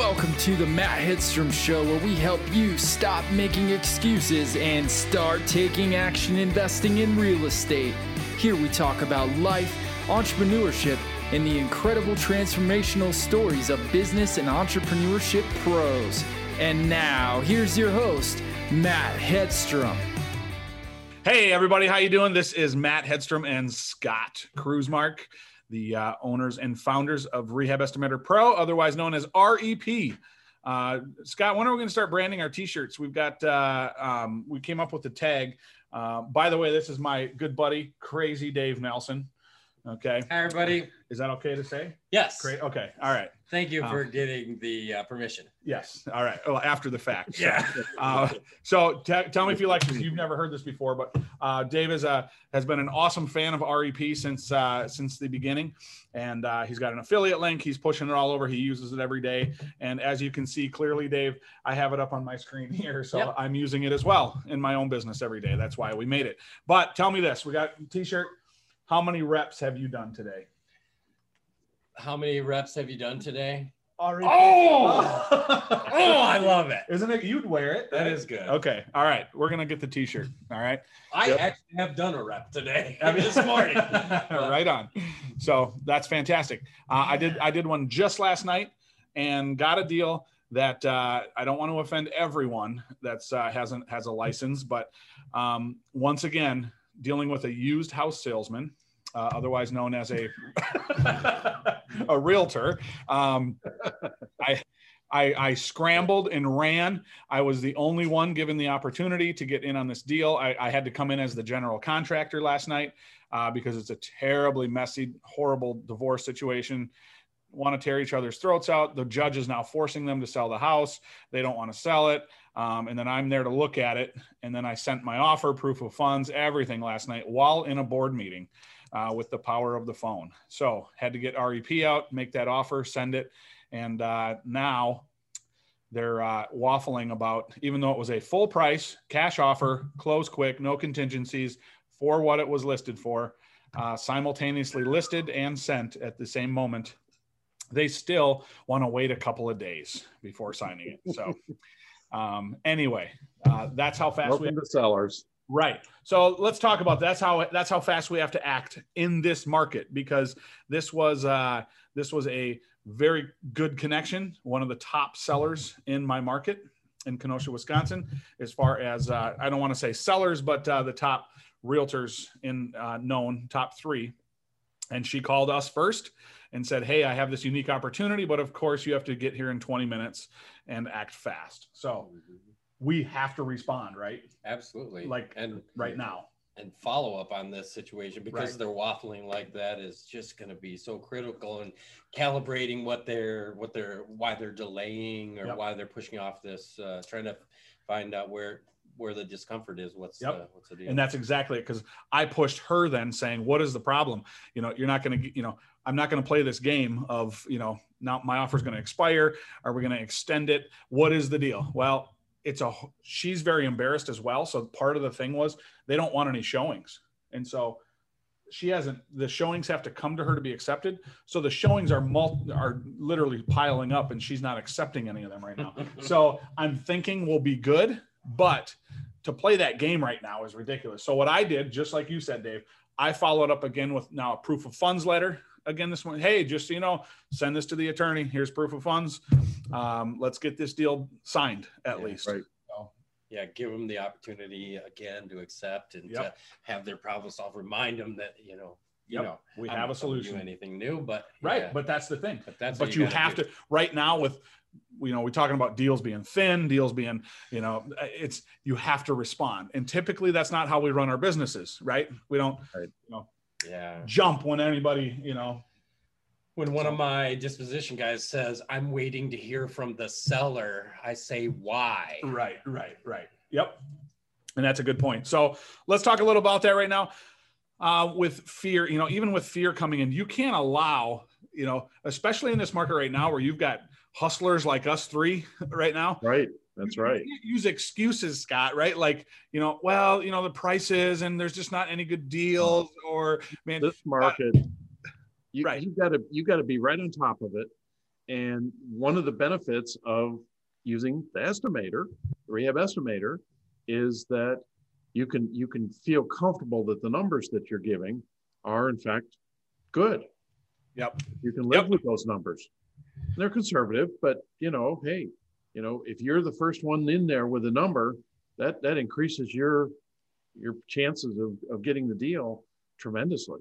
Welcome to the Matt Hedstrom Show, where we help you stop making excuses and start taking action investing in real estate. Here we talk about life, entrepreneurship, and the incredible transformational stories of business and entrepreneurship pros. And now, here's your host, Matt Hedstrom. Hey everybody, how you doing? This is Matt Hedstrom and Scott Kruzmark the uh, owners and founders of Rehab Estimator Pro, otherwise known as REP. Uh, Scott, when are we going to start branding our T-shirts? We've got uh, um, we came up with the tag. Uh, by the way, this is my good buddy, Crazy Dave Nelson. Okay. Hi, everybody. Is that okay to say? Yes. Great. Okay. All right. Thank you for um, getting the uh, permission. Yes. All right. Well, after the fact. So, yeah. uh, so tell me if you like this. You've never heard this before, but uh, Dave is a, has been an awesome fan of REP since uh, since the beginning, and uh, he's got an affiliate link. He's pushing it all over. He uses it every day, and as you can see clearly, Dave, I have it up on my screen here, so yep. I'm using it as well in my own business every day. That's why we made it. But tell me this: we got T-shirt. How many reps have you done today? How many reps have you done today? Already. Oh, oh, I love it. Isn't it? You'd wear it. That is good. Okay. All right. We're gonna get the T-shirt. All right. I yep. actually have done a rep today. I mean, this morning. right on. So that's fantastic. Uh, I did. I did one just last night and got a deal that uh, I don't want to offend everyone that's uh, hasn't has a license, but um, once again, dealing with a used house salesman uh, otherwise known as a a realtor. Um, I, I, I scrambled and ran. I was the only one given the opportunity to get in on this deal. I, I had to come in as the general contractor last night uh, because it's a terribly messy, horrible divorce situation. Want to tear each other's throats out. The judge is now forcing them to sell the house. They don't want to sell it. Um, and then I'm there to look at it. And then I sent my offer, proof of funds, everything last night while in a board meeting uh, with the power of the phone. So had to get REP out, make that offer, send it, and uh, now they're uh, waffling about even though it was a full price cash offer, close quick, no contingencies for what it was listed for, uh, simultaneously listed and sent at the same moment. They still want to wait a couple of days before signing it. So, um, anyway, uh, that's how fast Welcome we have to sellers. Right. So let's talk about that's how that's how fast we have to act in this market because this was uh, this was a very good connection, one of the top sellers in my market in Kenosha, Wisconsin, as far as uh, I don't want to say sellers, but uh, the top realtors in uh, known top three. And she called us first and said, "Hey, I have this unique opportunity, but of course you have to get here in 20 minutes and act fast." So we have to respond, right? Absolutely. Like and right now. And follow up on this situation because right. they're waffling like that is just going to be so critical and calibrating what they're what they're why they're delaying or yep. why they're pushing off this uh, trying to find out where where the discomfort is what's yep. uh, what's the deal and that's exactly it because i pushed her then saying what is the problem you know you're not going to you know i'm not going to play this game of you know now my offer is going to expire are we going to extend it what is the deal well it's a she's very embarrassed as well. So part of the thing was they don't want any showings, and so she hasn't. The showings have to come to her to be accepted. So the showings are mul- are literally piling up, and she's not accepting any of them right now. so I'm thinking we'll be good, but to play that game right now is ridiculous. So what I did, just like you said, Dave, I followed up again with now a proof of funds letter again this morning. Hey, just so you know, send this to the attorney. Here's proof of funds. Um, let's get this deal signed at yeah, least. Right. yeah, give them the opportunity again to accept and yep. to have their problem solved. Remind them that you know you yep. know we I'm have a solution anything new but right yeah. but that's the thing but that's but you, you have do. to right now with you know we're talking about deals being thin deals being you know it's you have to respond and typically that's not how we run our businesses right we don't right. you know yeah. jump when anybody you know. When one of my disposition guys says i'm waiting to hear from the seller i say why? Right right right. Yep. And that's a good point. So let's talk a little about that right now. Uh, with fear you know even with fear coming in you can't allow you know especially in this market right now where you've got hustlers like us three right now. Right that's right. use excuses, Scott, right? Like, you know, well, you know, the prices and there's just not any good deals or man, this market, uh, you, right. you gotta, you gotta be right on top of it And one of the benefits of using the estimator, the rehab estimator, is that you can you can feel comfortable that the numbers that you're giving are in fact good. Yep. You can live Yep. with those numbers. They're conservative, but you know, hey, you know, if you're the first one in there with a number, that that increases your your chances of, of getting the deal tremendously.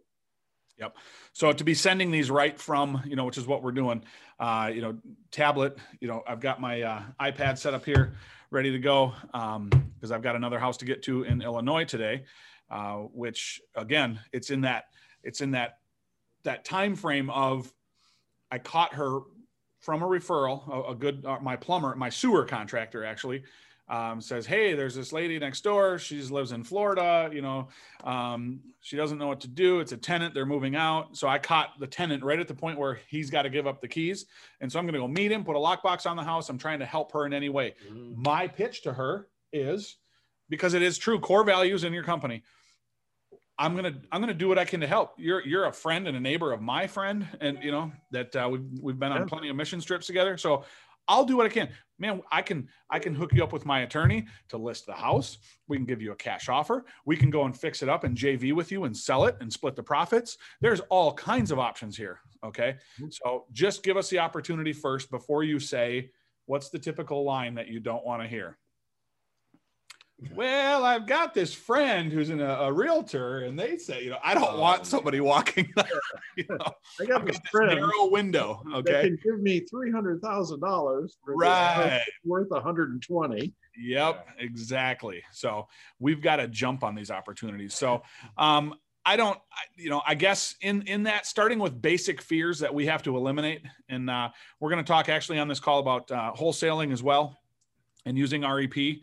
Yep. So to be sending these right from, you know, which is what we're doing, uh, you know, tablet, you know, I've got my uh, iPad set up here, ready to go, because I've got another house to get to in Illinois today, uh, which again, it's in that, it's in that, that time frame of, I caught her from a referral, a, a good, uh, my plumber, my sewer contractor actually, um, says, "Hey, there's this lady next door. She lives in Florida. You know, um, she doesn't know what to do. It's a tenant. They're moving out. So I caught the tenant right at the point where he's got to give up the keys. And so I'm going to go meet him, put a lockbox on the house. I'm trying to help her in any way. Mm. My pitch to her is because it is true core values in your company. I'm gonna I'm gonna do what I can to help. You're you're a friend and a neighbor of my friend, and you know that uh, we've we've been on plenty of mission trips together. So I'll do what I can. Man, I can I can hook you up with my attorney to list the house. We can give you a cash offer. We can go and fix it up and JV with you and sell it and split the profits. There's all kinds of options here. Okay. So just give us the opportunity first before you say, what's the typical line that you don't want to hear? Well, I've got this friend who's in a, a realtor, and they say, you know, I don't Oh, want somebody walking. you know, I got I've this got this narrow window. Okay. can give me three hundred thousand dollars Right. worth 120. Yep, exactly. So we've got to jump on these opportunities. So um, I don't, you know, I guess in in that starting with basic fears that we have to eliminate, and uh, we're going to talk actually on this call about uh, wholesaling as well, and using REP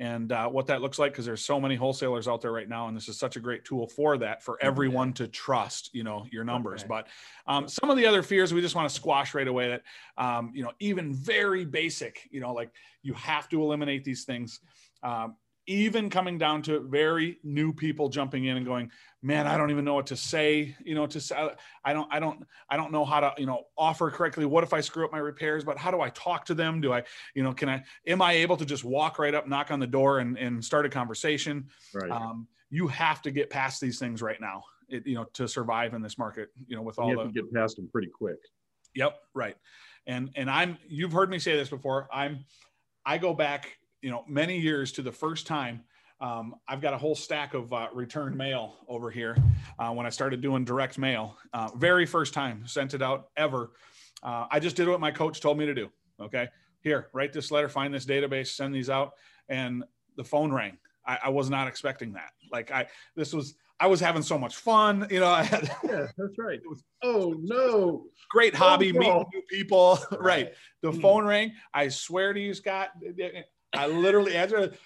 and uh, what that looks like because there's so many wholesalers out there right now, and this is such a great tool for that for everyone to trust, you know, your numbers. Okay. But um, some of the other fears we just want to squash right away. That um, you know, even very basic, you know, like you have to eliminate these things. Um, even coming down to very new people jumping in and going, man, I don't even know what to say. You know, to say, I don't, I don't, I don't know how to, you know, offer correctly. What if I screw up my repairs? But how do I talk to them? Do I, you know, can I, am I able to just walk right up, knock on the door, and and start a conversation? Right. Um, you have to get past these things right now. It, you know, to survive in this market. You know, with all you the to get past them pretty quick. Yep, right. And and I'm you've heard me say this before. I'm I go back, you know, many years to the first time. Um, I've got a whole stack of uh, return mail over here uh, when I started doing direct mail. Uh, very first time sent it out ever. Uh, I just did what my coach told me to do. Okay, here, write this letter, find this database, send these out, and the phone rang. I, I was not expecting that. Like I, this was I was having so much fun. You know, I had Yeah, that's right. Was- oh no. great hobby, Phone meeting call. new people. right. The Hmm. phone rang. I swear to you, Scott, I literally answered.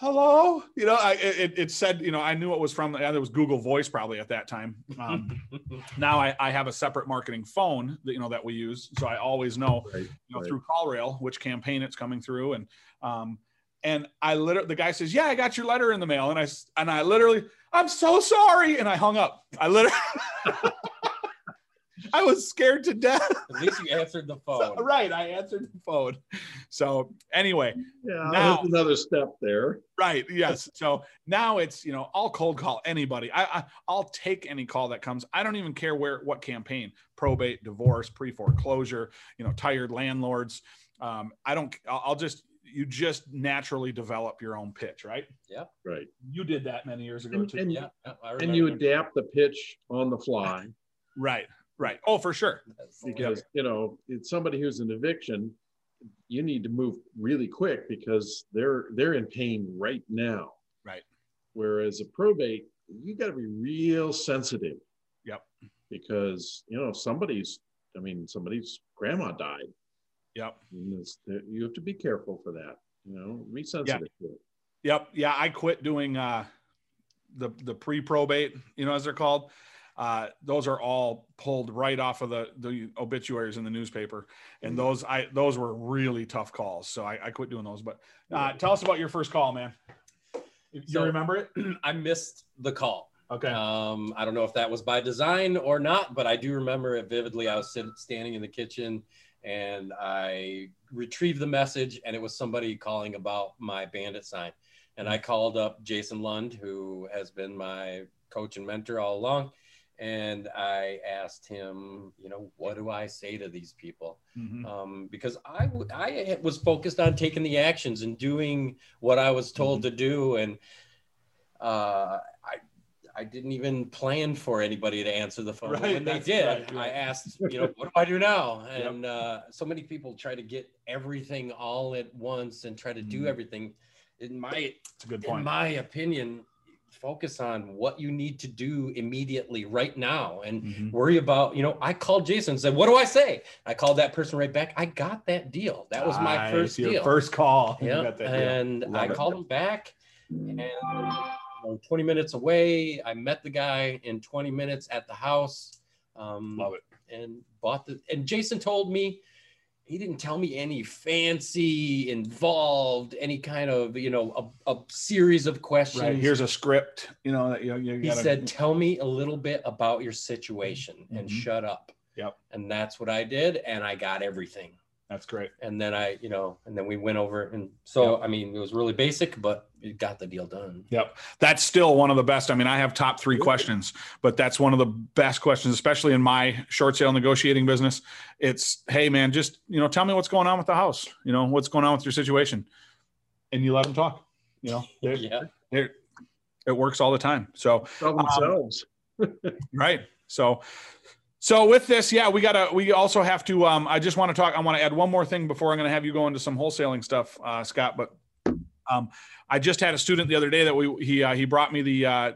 Hello, you know, I it, it said, you know, I knew it was from. Yeah, there was Google Voice probably at that time. Um, now I, I have a separate marketing phone that you know that we use, so I always know, Right. you know, right. through CallRail which campaign it's coming through, and um, and I literally the guy says, yeah, I got your letter in the mail, and I and I literally, I'm so sorry, and I hung up. I literally, I was scared to death. At least you answered the So- phone. right. I answered the phone. So anyway, Yeah, Now- another step there. right. Yes. So now it's, you know, I'll cold call anybody. I, I I'll take any call that comes. I don't even care where, what campaign, probate, divorce, pre-foreclosure, you know, tired landlords. Um, I don't, I'll, I'll just, you just naturally develop your own pitch, right? Yeah, right. You did that many years ago And, too. and, Yeah, yeah, I and you adapt the pitch on the fly Right. Right. Oh, for sure. because you know it's somebody who's in eviction. You need to move really quick because they're they're in pain right now. Right. Whereas a probate, you got to be real sensitive. Yep. Because you know somebody's, I mean, somebody's grandma died. Yep. You have to be careful for that. You know, be sensitive to it. Yep. Yeah, I quit doing uh, the the pre probate, you know, as they're called. Uh, those are all pulled right off of the the obituaries in the newspaper, and those I those were really tough calls. So I, I quit doing those. But uh, tell us about your first call, man. You So- remember it? I missed the call. Okay. Um, I don't know if that was by design or not, but I do remember it vividly. I was standing in the kitchen and I retrieved the message, and it was somebody calling about my bandit sign. And I called up Jason Lund, who has been my coach and mentor all along. And I asked him, you know, what do I say to these people? Mm-hmm. Um, because I, w- I was focused on taking the actions and doing what I was told mm-hmm. to do. And uh, I, I didn't even plan for anybody to answer the phone. Right, when they did, right, right. I asked, you know, what do I do now? And yep. uh, so many people try to get everything all at once and try to do mm-hmm. everything. In my, it's a good point. In my opinion, focus on what you need to do immediately right now and mm-hmm. worry about you know i called jason and said what do i say i called that person right back i got that deal that was my nice. first Your deal first call yeah and i it. called him back and 20 minutes away. I met the guy in 20 minutes at the house. Um, Love it. And bought the, and Jason told me, he didn't tell me any fancy, involved, any kind of, you know, a, a series of questions. Right. Here's a script, you know, that you, you he gotta... said, tell me a little bit about your situation mm-hmm. and shut up. Yep. And that's what I did. And I got everything. That's great. And then I, you know, and then we went over and so yep. I mean it was really basic, but it got the deal done. Yep. That's still one of the best. I mean, I have top three questions, but that's one of the best questions, especially in my short sale negotiating business. It's, hey man, just you know, tell me what's going on with the house. You know, what's going on with your situation. And you let them talk. You know, they're, yeah. They're, it works all the time. So themselves. Um, right. So so with this, yeah, we gotta. We also have to. Um, I just want to talk. I want to add one more thing before I'm going to have you go into some wholesaling stuff, uh, Scott. But um, I just had a student the other day that we he uh, he brought me the uh,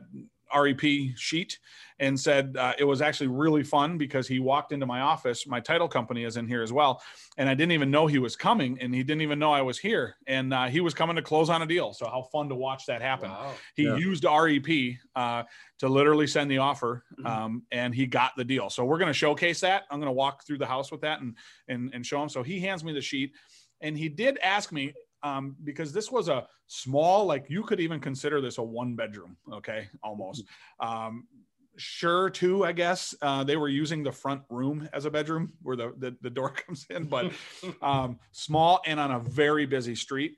REP sheet and said uh, it was actually really fun because he walked into my office. My title company is in here as well, and I didn't even know he was coming, and he didn't even know I was here, and uh, he was coming to close on a deal. So how fun to watch that happen! Wow. He yeah. used REP uh, to literally send the offer, mm-hmm. um, and he got the deal. So we're going to showcase that. I'm going to walk through the house with that and and and show him. So he hands me the sheet, and he did ask me um, because this was a small, like you could even consider this a one bedroom, okay, almost. Um, sure too i guess uh, they were using the front room as a bedroom where the, the, the door comes in but um, small and on a very busy street.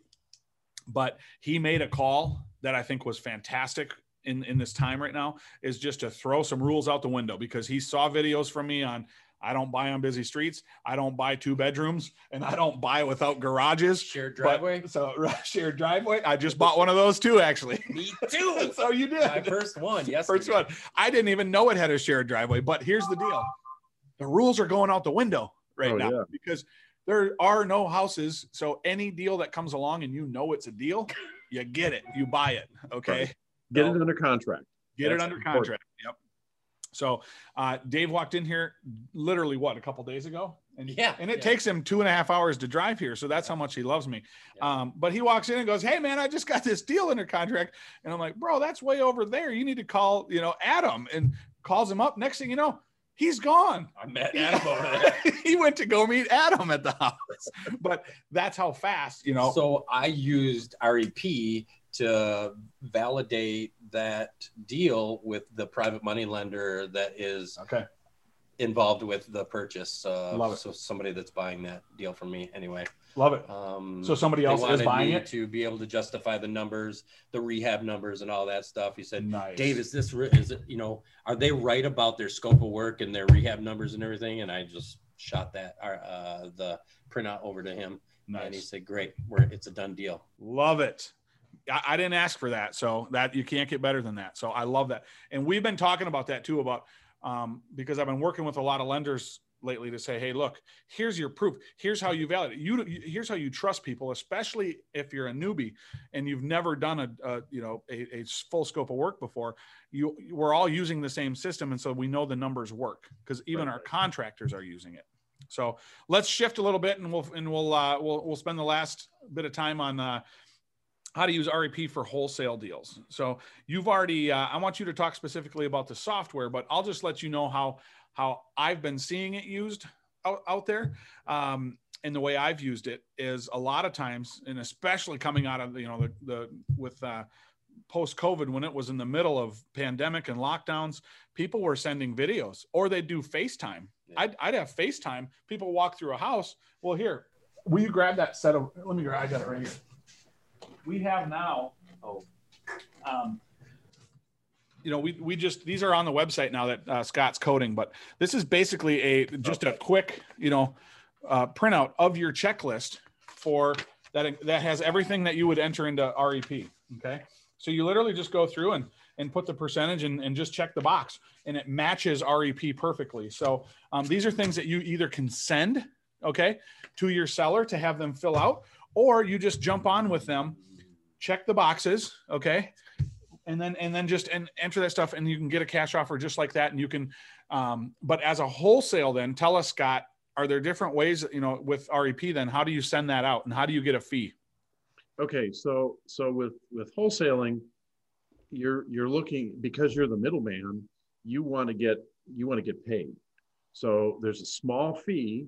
But he made a call that i think was fantastic in in this time right now is just to throw some rules out the window because he saw videos from me on I don't buy on busy streets. I don't buy two bedrooms, and I don't buy without garages. Shared driveway. But, so shared driveway. I just bought one of those too, actually. Me too. so you did. My first one. Yes. First one. I didn't even know it had a shared driveway. But here's the deal: the rules are going out the window right oh, now yeah. because there are no houses. So any deal that comes along and you know it's a deal, you get it. You buy it. Okay. Get so, it under contract. Get That's it under important. contract. Yep. So uh, Dave walked in here literally what a couple days ago, and yeah, and it yeah. takes him two and a half hours to drive here. So that's how much he loves me. Yeah. Um, but he walks in and goes, "Hey man, I just got this deal under contract," and I'm like, "Bro, that's way over there. You need to call you know Adam." And calls him up. Next thing you know, he's gone. I met Adam over there. he went to go meet Adam at the house. But that's how fast, you know. So I used REP to validate that deal with the private money lender that is okay involved with the purchase. Uh, Love it. So somebody that's buying that deal from me anyway. Love it. Um, so somebody else is buying it to be able to justify the numbers, the rehab numbers, and all that stuff. He said, nice. "Dave, is this is it? You know, are they right about their scope of work and their rehab numbers and everything?" And I just shot that uh, the printout over to him, nice. and he said, "Great, we're it's a done deal." Love it. I, I didn't ask for that, so that you can't get better than that. So I love that, and we've been talking about that too about um, because I've been working with a lot of lenders lately to say, hey, look, here's your proof. Here's how you validate. You here's how you trust people, especially if you're a newbie and you've never done a, a you know a, a, full scope of work before. You we're all using the same system, and so we know the numbers work because even right. our contractors are using it. So let's shift a little bit, and we'll and we'll uh, we'll we'll spend the last bit of time on uh, how to use REP for wholesale deals. So you've already, uh, I want you to talk specifically about the software, but I'll just let you know how, how I've been seeing it used out, out there. Um, and the way I've used it is a lot of times, and especially coming out of, you know, the, the with, uh, post COVID when it was in the middle of pandemic and lockdowns, people were sending videos or they'd do FaceTime. Yeah. I'd, I'd have FaceTime. People walk through a house. Well, here, will you grab that set of, let me grab, I got it right here. We have now, oh, um, you know, we, we just, these are on the website now that uh, Scott's coding, but this is basically a, just a quick, you know, uh, printout of your checklist for that, that has everything that you would enter into REP. Okay. So you literally just go through and, and put the percentage and, and just check the box and it matches REP perfectly. So um, these are things that you either can send, okay, to your seller to have them fill out, or you just jump on with them, check the boxes, okay, and then and then just and enter that stuff and you can get a cash offer just like that and you can um, but as a wholesale then tell us scott are there different ways you know with rep then how do you send that out and how do you get a fee? Okay so so with with wholesaling you're you're looking because you're the middleman you want to get you want to get paid. So there's a small fee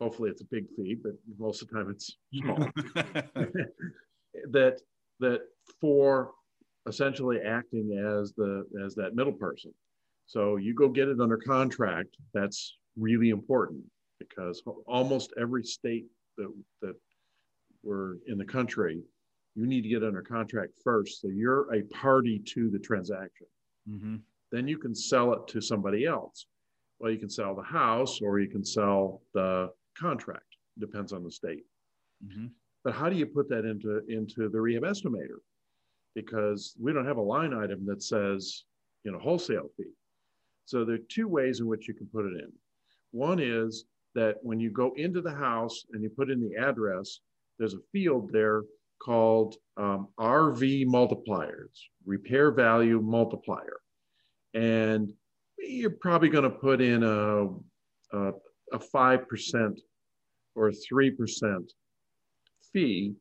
hopefully it's a big fee but most of the time it's small that that for essentially acting as the as that middle person. So you go get it under contract. That's really important because almost every state that that we're in the country, you need to get under contract first. So you're a party to the transaction. Mm-hmm. Then you can sell it to somebody else. Well, you can sell the house or you can sell the contract. Depends on the state. Mm-hmm. But how do you put that into into the rehab estimator? because we don't have a line item that says, you know, wholesale fee. So there are two ways in which you can put it in. One is that when you go into the house and you put in the address, there's a field there called um, RV multipliers, repair value multiplier. And you're probably going to put in a, a, a 5% or 3% fee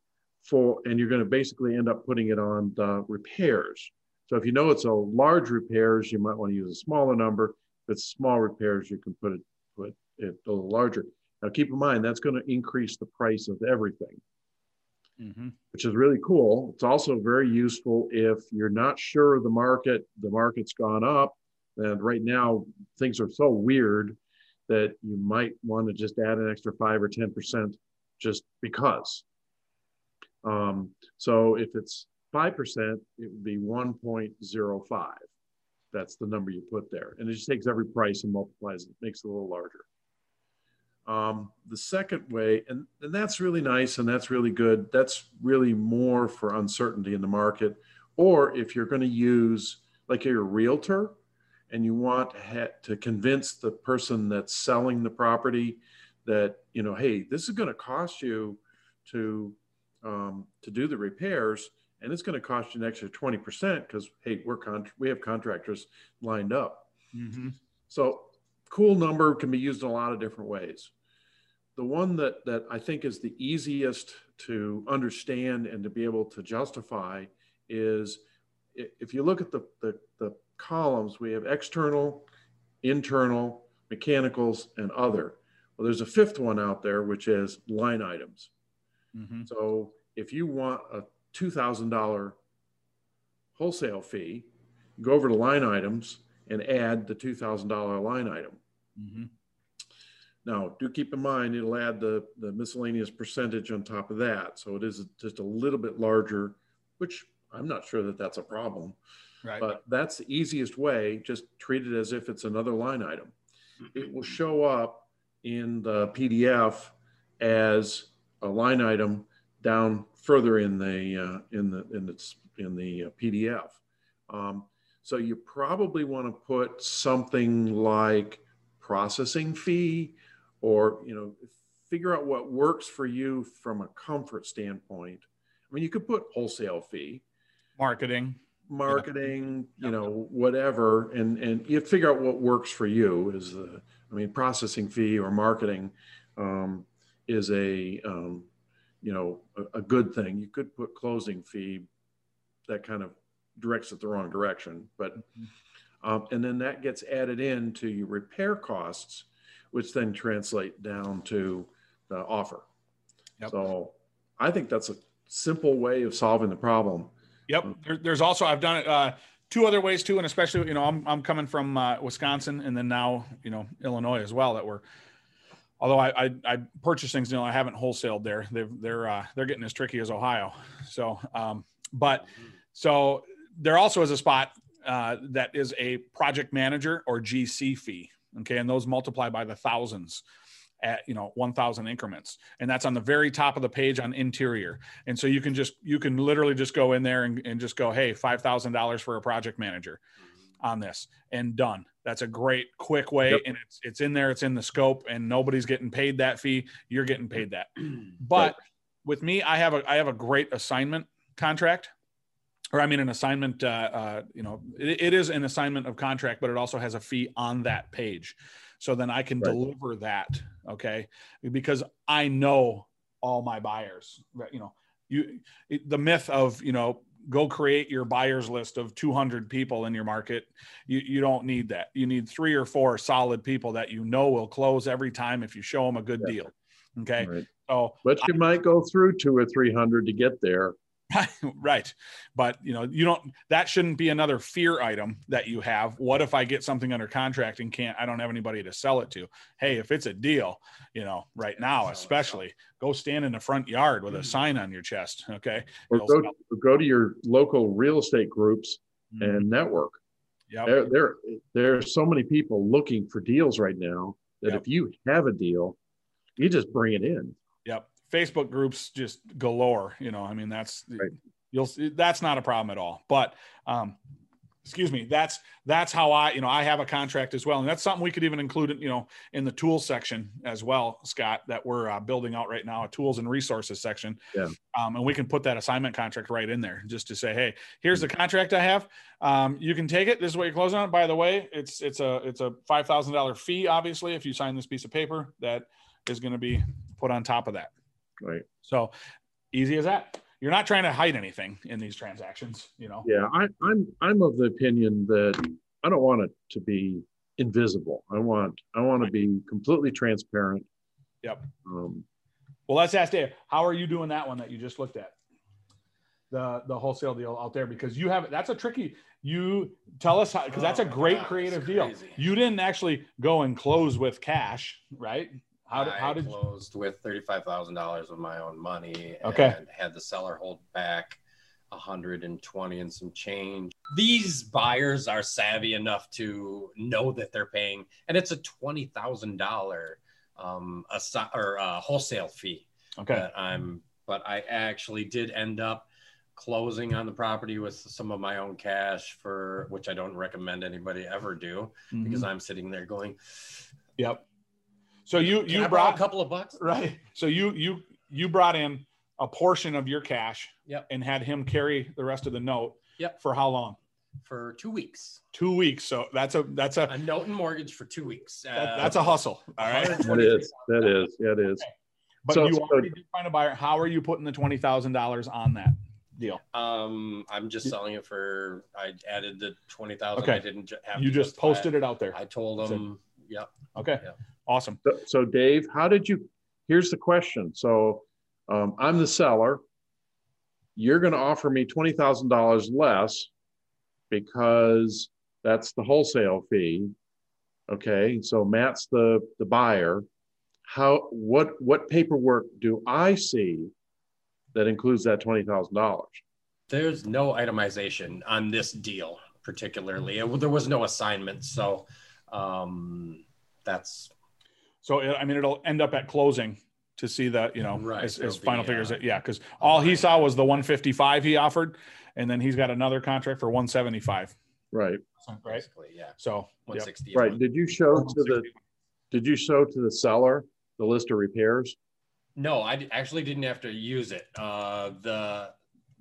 for, and you're going to basically end up putting it on the repairs. So if you know it's a large repairs, you might want to use a smaller number. If it's small repairs, you can put it put it a little larger. Now keep in mind that's going to increase the price of everything, mm-hmm. which is really cool. It's also very useful if you're not sure the market, the market's gone up, and right now things are so weird that you might want to just add an extra five or ten percent just because. Um, so if it's 5%, it would be 1.05. That's the number you put there. And it just takes every price and multiplies it, makes it a little larger. Um, the second way, and, and that's really nice and that's really good. That's really more for uncertainty in the market. Or if you're going to use, like you're a realtor and you want to convince the person that's selling the property that, you know, hey, this is going to cost you to um, to do the repairs, and it's going to cost you an extra twenty percent because hey, we're con- we have contractors lined up. Mm-hmm. So cool number can be used in a lot of different ways. The one that that I think is the easiest to understand and to be able to justify is if you look at the, the, the columns, we have external, internal, mechanicals, and other. Well, there's a fifth one out there, which is line items. Mm-hmm. So if you want a $2,000 wholesale fee, go over to line items and add the $2,000 line item. Mm-hmm. Now, do keep in mind it'll add the, the miscellaneous percentage on top of that. So it is just a little bit larger, which I'm not sure that that's a problem. Right. But that's the easiest way. Just treat it as if it's another line item. It will show up in the PDF as a line item down further in the uh, in the in the in the uh, PDF. Um, so you probably want to put something like processing fee, or you know, figure out what works for you from a comfort standpoint. I mean, you could put wholesale fee, marketing, marketing, yeah. you know, whatever, and and you figure out what works for you. Is the I mean, processing fee or marketing. Um, is a um, you know a, a, good thing. You could put closing fee that kind of directs it the wrong direction, but mm-hmm. um, and then that gets added into your repair costs, which then translate down to the offer. Yep. So I think that's a simple way of solving the problem. Yep. There, there's also I've done it uh, two other ways too, and especially you know I'm I'm coming from uh, Wisconsin and then now you know Illinois as well that we're. Although I, I, I purchase things, you know, I haven't wholesaled there. They're they're uh, they're getting as tricky as Ohio. So, um, but so there also is a spot uh, that is a project manager or GC fee. Okay, and those multiply by the thousands at you know 1000 increments and that's on the very top of the page on interior and so you can just you can literally just go in there and, and just go hey $5000 for a project manager on this and done that's a great quick way yep. and it's it's in there it's in the scope and nobody's getting paid that fee you're getting paid that but with me i have a i have a great assignment contract or I mean, an assignment, uh, uh, you know, it, it is an assignment of contract, but it also has a fee on that page. So then I can right. deliver that. Okay. Because I know all my buyers, you know, you, the myth of, you know, go create your buyers list of 200 people in your market. You, you don't need that. You need three or four solid people that you know will close every time if you show them a good yeah. deal. Okay. Right. So, but you I, might go through two or 300 to get there. right. But you know you don't that shouldn't be another fear item that you have. What if i get something under contract and can't i don't have anybody to sell it to? Hey if it's a deal you know right now especially go stand in the front yard with a mm. sign on your chest okay? Or go, go to your local real estate groups mm-hmm. and network. Yeah there, there there's so many people looking for deals right now that yep. if you have a deal you just bring it in. Yep Facebook groups just galore. You know, I mean, that's right. you'll that's not a problem at all. But um, excuse me, that's that's how I you know I have a contract as well, and that's something we could even include you know in the tools section as well, Scott, that we're uh, building out right now, a tools and resources section. Yeah. Um, and we can put that assignment contract right in there just to say, hey, here's the contract I have. Um, you can take it. This is what you're closing on. By the way, it's it's a it's a five thousand dollar fee, obviously, if you sign this piece of paper that is going to be put on top of that. Right. So easy as that. You're not trying to hide anything in these transactions, you know. Yeah, I, I'm I'm of the opinion that I don't want it to be invisible. I want I want to be completely transparent. Yep. Um, well, let's ask Dave. How are you doing that one that you just looked at? The the wholesale deal out there because you have that's a tricky. You tell us how because that's a oh, great God, creative deal. You didn't actually go and close with cash, right? How did, how did closed with thirty-five thousand dollars of my own money. Okay. And had the seller hold back hundred and twenty and some change. These buyers are savvy enough to know that they're paying, and it's a twenty thousand dollar um a or a wholesale fee. Okay. I'm, but I actually did end up closing on the property with some of my own cash for which I don't recommend anybody ever do mm-hmm. because I'm sitting there going, "Yep, so you you brought a couple of bucks, right? So you you you brought in a portion of your cash, yep. and had him carry the rest of the note. Yep. For how long? For two weeks. Two weeks. So that's a that's a, a note and mortgage for two weeks. That, uh, that's a hustle. All right. That is. That is. Yeah, it is. Okay. But so, you already so, did find a buyer. How are you putting the twenty thousand dollars on that deal? Um, I'm just selling it for. I added the twenty thousand. Okay. I didn't have. You just posted it out there. I told them. Yep. Okay. Yep. Awesome. So, so, Dave, how did you? Here's the question. So, um, I'm the seller. You're going to offer me twenty thousand dollars less because that's the wholesale fee. Okay, so Matt's the the buyer. How what what paperwork do I see that includes that twenty thousand dollars? There's no itemization on this deal particularly. There was no assignment, so um, that's so I mean, it'll end up at closing to see that you know right. his, his final be, figures. Uh, yeah, because all he saw was the 155 he offered, and then he's got another contract for 175. Right. Right. Basically, yeah. So 160. Yep. Right. Did you show to the Did you show to the seller the list of repairs? No, I actually didn't have to use it. Uh, the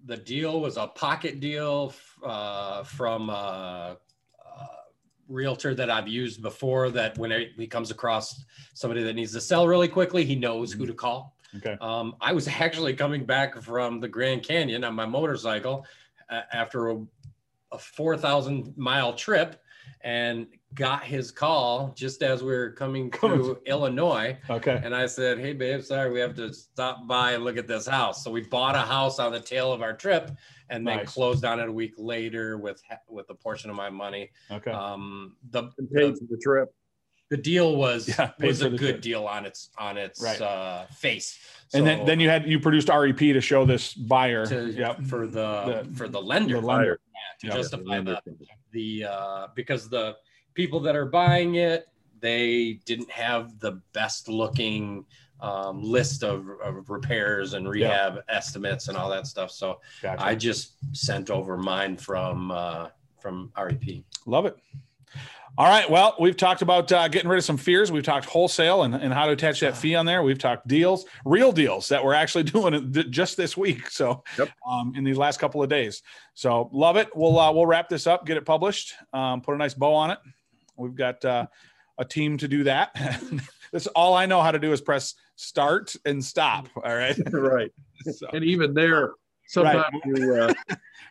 the deal was a pocket deal uh, from uh, realtor that I've used before that when he comes across somebody that needs to sell really quickly, he knows who to call. Okay. Um, I was actually coming back from the Grand Canyon on my motorcycle uh, after a, a 4,000 mile trip and got his call just as we were coming through Illinois. Okay. And I said, Hey, babe, sorry, we have to stop by and look at this house. So we bought a house on the tail of our trip and then Nice. closed on it a week later with with a portion of my money. Okay. Um, the, And paid the for the trip. the deal was Yeah, was a good trip. deal on its on its Right. uh, face. and then then you had you produced REP to show this buyer. to, yep. for the, The- for the lender, the lender. to Yeah. justify the the uh, because the people that are buying it they didn't have the best looking um, list of, of repairs and rehab estimates and all that stuff. So Gotcha. I just sent over mine from uh, from REP. Love it. All right. Well, we've talked about uh, getting rid of some fears. We've talked wholesale and, and how to attach that fee on there. We've talked deals, real deals that we're actually doing just this week. So, Yep. um, in these last couple of days. So, love it. We'll uh, we'll wrap this up, get it published, um, put a nice bow on it. We've got uh, a team to do that. That's all I know how to do is press start and stop. All right. right. So, And even there, sometimes you, uh,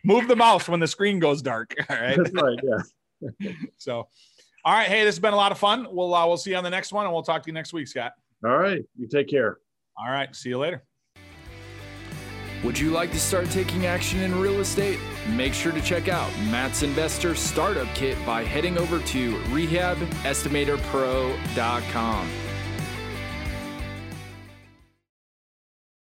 move the mouse when the screen goes dark. All right. that's right. Yeah. So, all right. Hey, this has been a lot of fun. We'll uh, we'll see you on the next one, and we'll talk to you next week, Scott. All right. You take care. All right. See you later. Would you like to start taking action in real estate? Make sure to check out Matt's Investor Startup Kit by heading over to rehabestimatorpro.com.